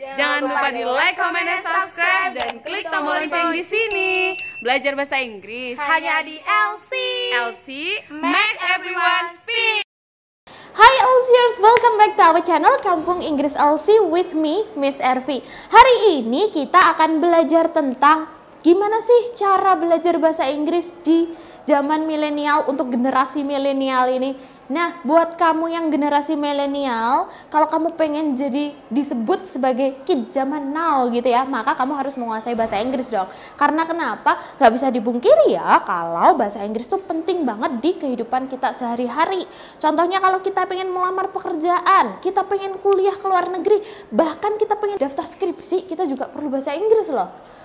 Jangan lupa di like, comment, dan subscribe dan klik tombol lonceng di sini. Belajar bahasa Inggris hanya di LC. LC makes everyone speak. Hai LCers, welcome back to our channel Kampung Inggris LC with me, Miss Ervi. Hari ini kita akan belajar tentang gimana sih cara belajar bahasa Inggris di zaman milenial untuk generasi milenial ini. Nah, buat kamu yang generasi milenial, kalau kamu pengen jadi disebut sebagai kid zaman now gitu ya, maka kamu harus menguasai bahasa Inggris dong. Karena kenapa? Gak bisa dibungkiri ya, kalau bahasa Inggris tuh penting banget di kehidupan kita sehari-hari. Contohnya kalau kita pengen melamar pekerjaan, kita pengen kuliah ke luar negeri, bahkan kita pengen daftar skripsi, kita juga perlu bahasa Inggris loh.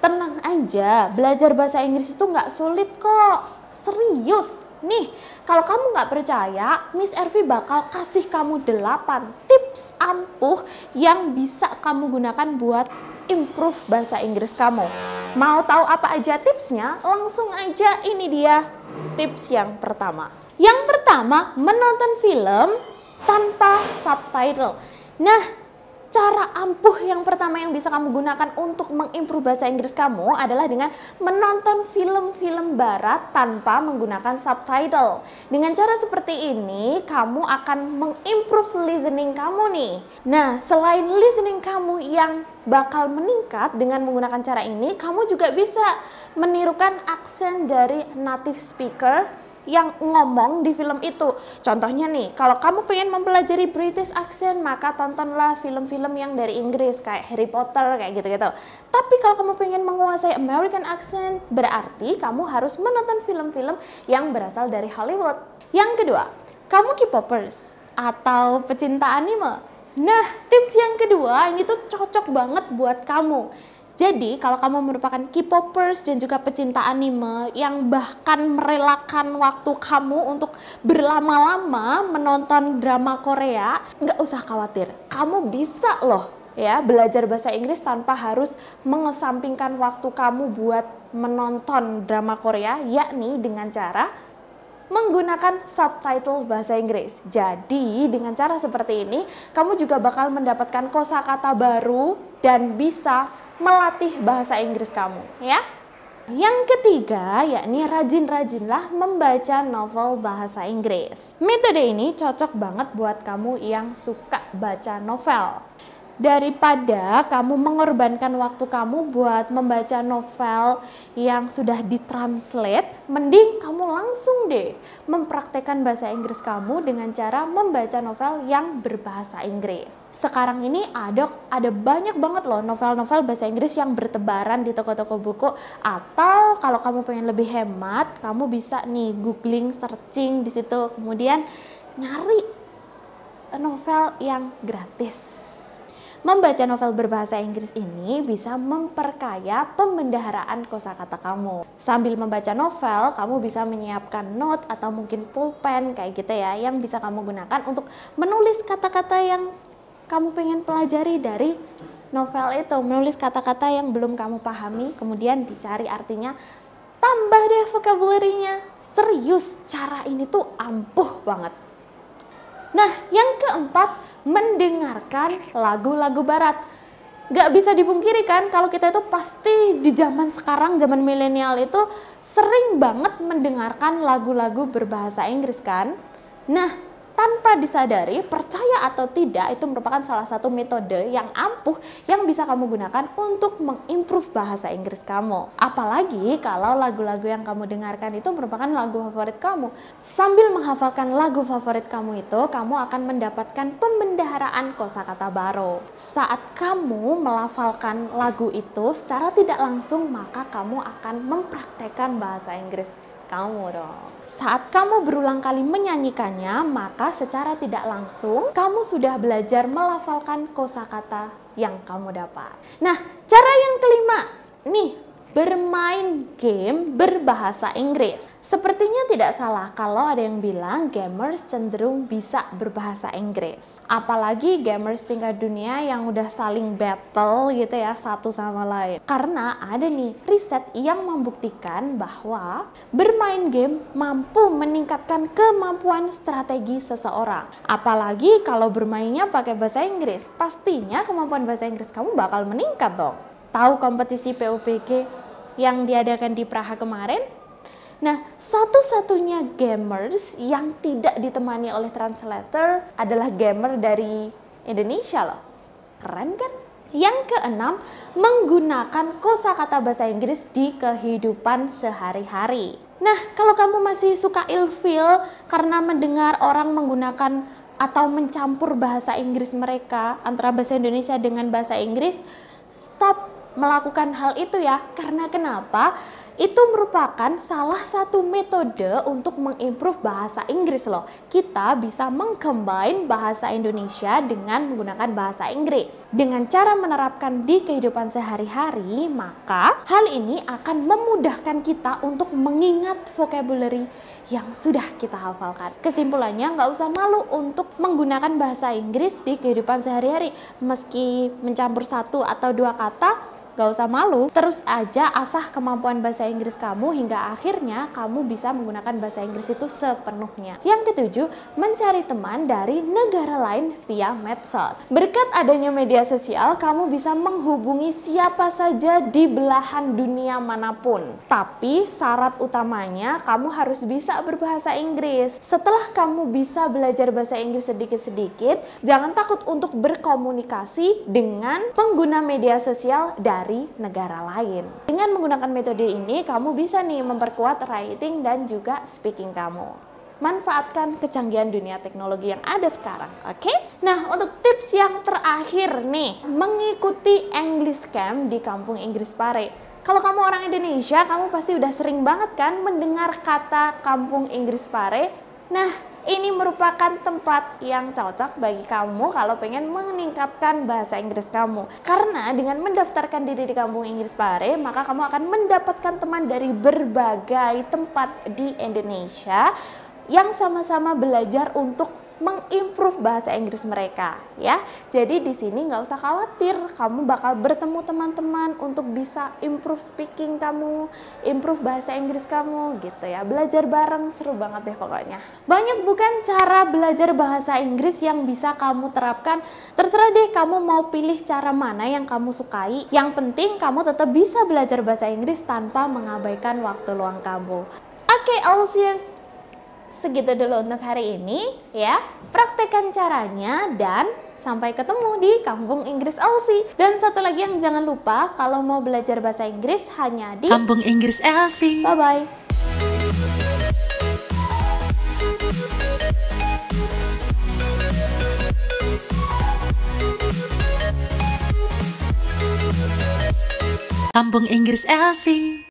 Tenang aja, belajar bahasa Inggris itu nggak sulit kok. Serius, Nih, kalau kamu nggak percaya, Miss Ervi bakal kasih kamu 8 tips ampuh yang bisa kamu gunakan buat improve bahasa Inggris kamu. Mau tahu apa aja tipsnya? Langsung aja ini dia tips yang pertama. Yang pertama, menonton film tanpa subtitle. Nah, cara ampuh yang pertama yang bisa kamu gunakan untuk mengimprove bahasa Inggris kamu adalah dengan menonton film-film barat tanpa menggunakan subtitle. Dengan cara seperti ini, kamu akan mengimprove listening kamu nih. Nah, selain listening kamu yang bakal meningkat dengan menggunakan cara ini, kamu juga bisa menirukan aksen dari native speaker yang ngomong di film itu. Contohnya nih, kalau kamu pengen mempelajari British accent, maka tontonlah film-film yang dari Inggris kayak Harry Potter kayak gitu-gitu. Tapi kalau kamu pengen menguasai American accent, berarti kamu harus menonton film-film yang berasal dari Hollywood. Yang kedua, kamu K-popers atau pecinta anime. Nah, tips yang kedua ini tuh cocok banget buat kamu jadi kalau kamu merupakan K-popers dan juga pecinta anime yang bahkan merelakan waktu kamu untuk berlama-lama menonton drama Korea, nggak usah khawatir. Kamu bisa loh ya belajar bahasa Inggris tanpa harus mengesampingkan waktu kamu buat menonton drama Korea, yakni dengan cara menggunakan subtitle bahasa Inggris. Jadi, dengan cara seperti ini, kamu juga bakal mendapatkan kosakata baru dan bisa melatih bahasa Inggris kamu, ya. Yang ketiga, yakni rajin-rajinlah membaca novel bahasa Inggris. Metode ini cocok banget buat kamu yang suka baca novel daripada kamu mengorbankan waktu kamu buat membaca novel yang sudah ditranslate, mending kamu langsung deh mempraktekkan bahasa Inggris kamu dengan cara membaca novel yang berbahasa Inggris. Sekarang ini ada ada banyak banget loh novel-novel bahasa Inggris yang bertebaran di toko-toko buku. Atau kalau kamu pengen lebih hemat, kamu bisa nih googling, searching di situ, kemudian nyari novel yang gratis Membaca novel berbahasa Inggris ini bisa memperkaya pembendaharaan kosakata kamu. Sambil membaca novel, kamu bisa menyiapkan note atau mungkin pulpen kayak gitu ya yang bisa kamu gunakan untuk menulis kata-kata yang kamu pengen pelajari dari novel itu. Menulis kata-kata yang belum kamu pahami, kemudian dicari artinya, tambah deh vocabulary-nya. Serius, cara ini tuh ampuh banget. Nah, yang keempat, mendengarkan lagu-lagu barat. Gak bisa dipungkiri kan kalau kita itu pasti di zaman sekarang, zaman milenial itu sering banget mendengarkan lagu-lagu berbahasa Inggris kan. Nah, tanpa disadari, percaya atau tidak, itu merupakan salah satu metode yang ampuh yang bisa kamu gunakan untuk mengimprove bahasa Inggris kamu. Apalagi kalau lagu-lagu yang kamu dengarkan itu merupakan lagu favorit kamu. Sambil menghafalkan lagu favorit kamu itu, kamu akan mendapatkan pembendaharaan kosakata baru. Saat kamu melafalkan lagu itu secara tidak langsung, maka kamu akan mempraktekkan bahasa Inggris kamu dong. Saat kamu berulang kali menyanyikannya, maka secara tidak langsung kamu sudah belajar melafalkan kosakata yang kamu dapat. Nah, cara yang bermain game berbahasa Inggris. Sepertinya tidak salah kalau ada yang bilang gamers cenderung bisa berbahasa Inggris. Apalagi gamers tingkat dunia yang udah saling battle gitu ya satu sama lain. Karena ada nih riset yang membuktikan bahwa bermain game mampu meningkatkan kemampuan strategi seseorang. Apalagi kalau bermainnya pakai bahasa Inggris, pastinya kemampuan bahasa Inggris kamu bakal meningkat dong. Tahu kompetisi PUBG yang diadakan di Praha kemarin? Nah, satu-satunya gamers yang tidak ditemani oleh translator adalah gamer dari Indonesia loh. Keren kan? Yang keenam, menggunakan kosakata bahasa Inggris di kehidupan sehari-hari. Nah, kalau kamu masih suka ilfeel karena mendengar orang menggunakan atau mencampur bahasa Inggris mereka antara bahasa Indonesia dengan bahasa Inggris, stop melakukan hal itu ya. Karena kenapa? Itu merupakan salah satu metode untuk mengimprove bahasa Inggris loh. Kita bisa mengcombine bahasa Indonesia dengan menggunakan bahasa Inggris. Dengan cara menerapkan di kehidupan sehari-hari, maka hal ini akan memudahkan kita untuk mengingat vocabulary yang sudah kita hafalkan. Kesimpulannya, nggak usah malu untuk menggunakan bahasa Inggris di kehidupan sehari-hari. Meski mencampur satu atau dua kata, Gak usah malu, terus aja asah kemampuan bahasa Inggris kamu hingga akhirnya kamu bisa menggunakan bahasa Inggris itu sepenuhnya. Yang ketujuh, mencari teman dari negara lain via medsos. Berkat adanya media sosial, kamu bisa menghubungi siapa saja di belahan dunia mana pun. Tapi syarat utamanya kamu harus bisa berbahasa Inggris. Setelah kamu bisa belajar bahasa Inggris sedikit-sedikit, jangan takut untuk berkomunikasi dengan pengguna media sosial dari dari negara lain. Dengan menggunakan metode ini, kamu bisa nih memperkuat writing dan juga speaking kamu manfaatkan kecanggihan dunia teknologi yang ada sekarang. Oke? Okay? Nah, untuk tips yang terakhir nih, mengikuti English Camp di Kampung Inggris Pare. Kalau kamu orang Indonesia, kamu pasti udah sering banget kan mendengar kata Kampung Inggris Pare. Nah, ini merupakan tempat yang cocok bagi kamu kalau pengen meningkatkan bahasa Inggris kamu. Karena dengan mendaftarkan diri di Kampung Inggris Pare, maka kamu akan mendapatkan teman dari berbagai tempat di Indonesia yang sama-sama belajar untuk mengimprove bahasa Inggris mereka ya. Jadi di sini nggak usah khawatir, kamu bakal bertemu teman-teman untuk bisa improve speaking kamu, improve bahasa Inggris kamu gitu ya. Belajar bareng seru banget deh pokoknya. Banyak bukan cara belajar bahasa Inggris yang bisa kamu terapkan. Terserah deh kamu mau pilih cara mana yang kamu sukai. Yang penting kamu tetap bisa belajar bahasa Inggris tanpa mengabaikan waktu luang kamu. Oke, okay, all segitu dulu untuk hari ini ya. Praktekkan caranya dan sampai ketemu di Kampung Inggris Elsie. Dan satu lagi yang jangan lupa kalau mau belajar bahasa Inggris hanya di Kampung Inggris Elsie. Bye bye. Kampung Inggris Elsie.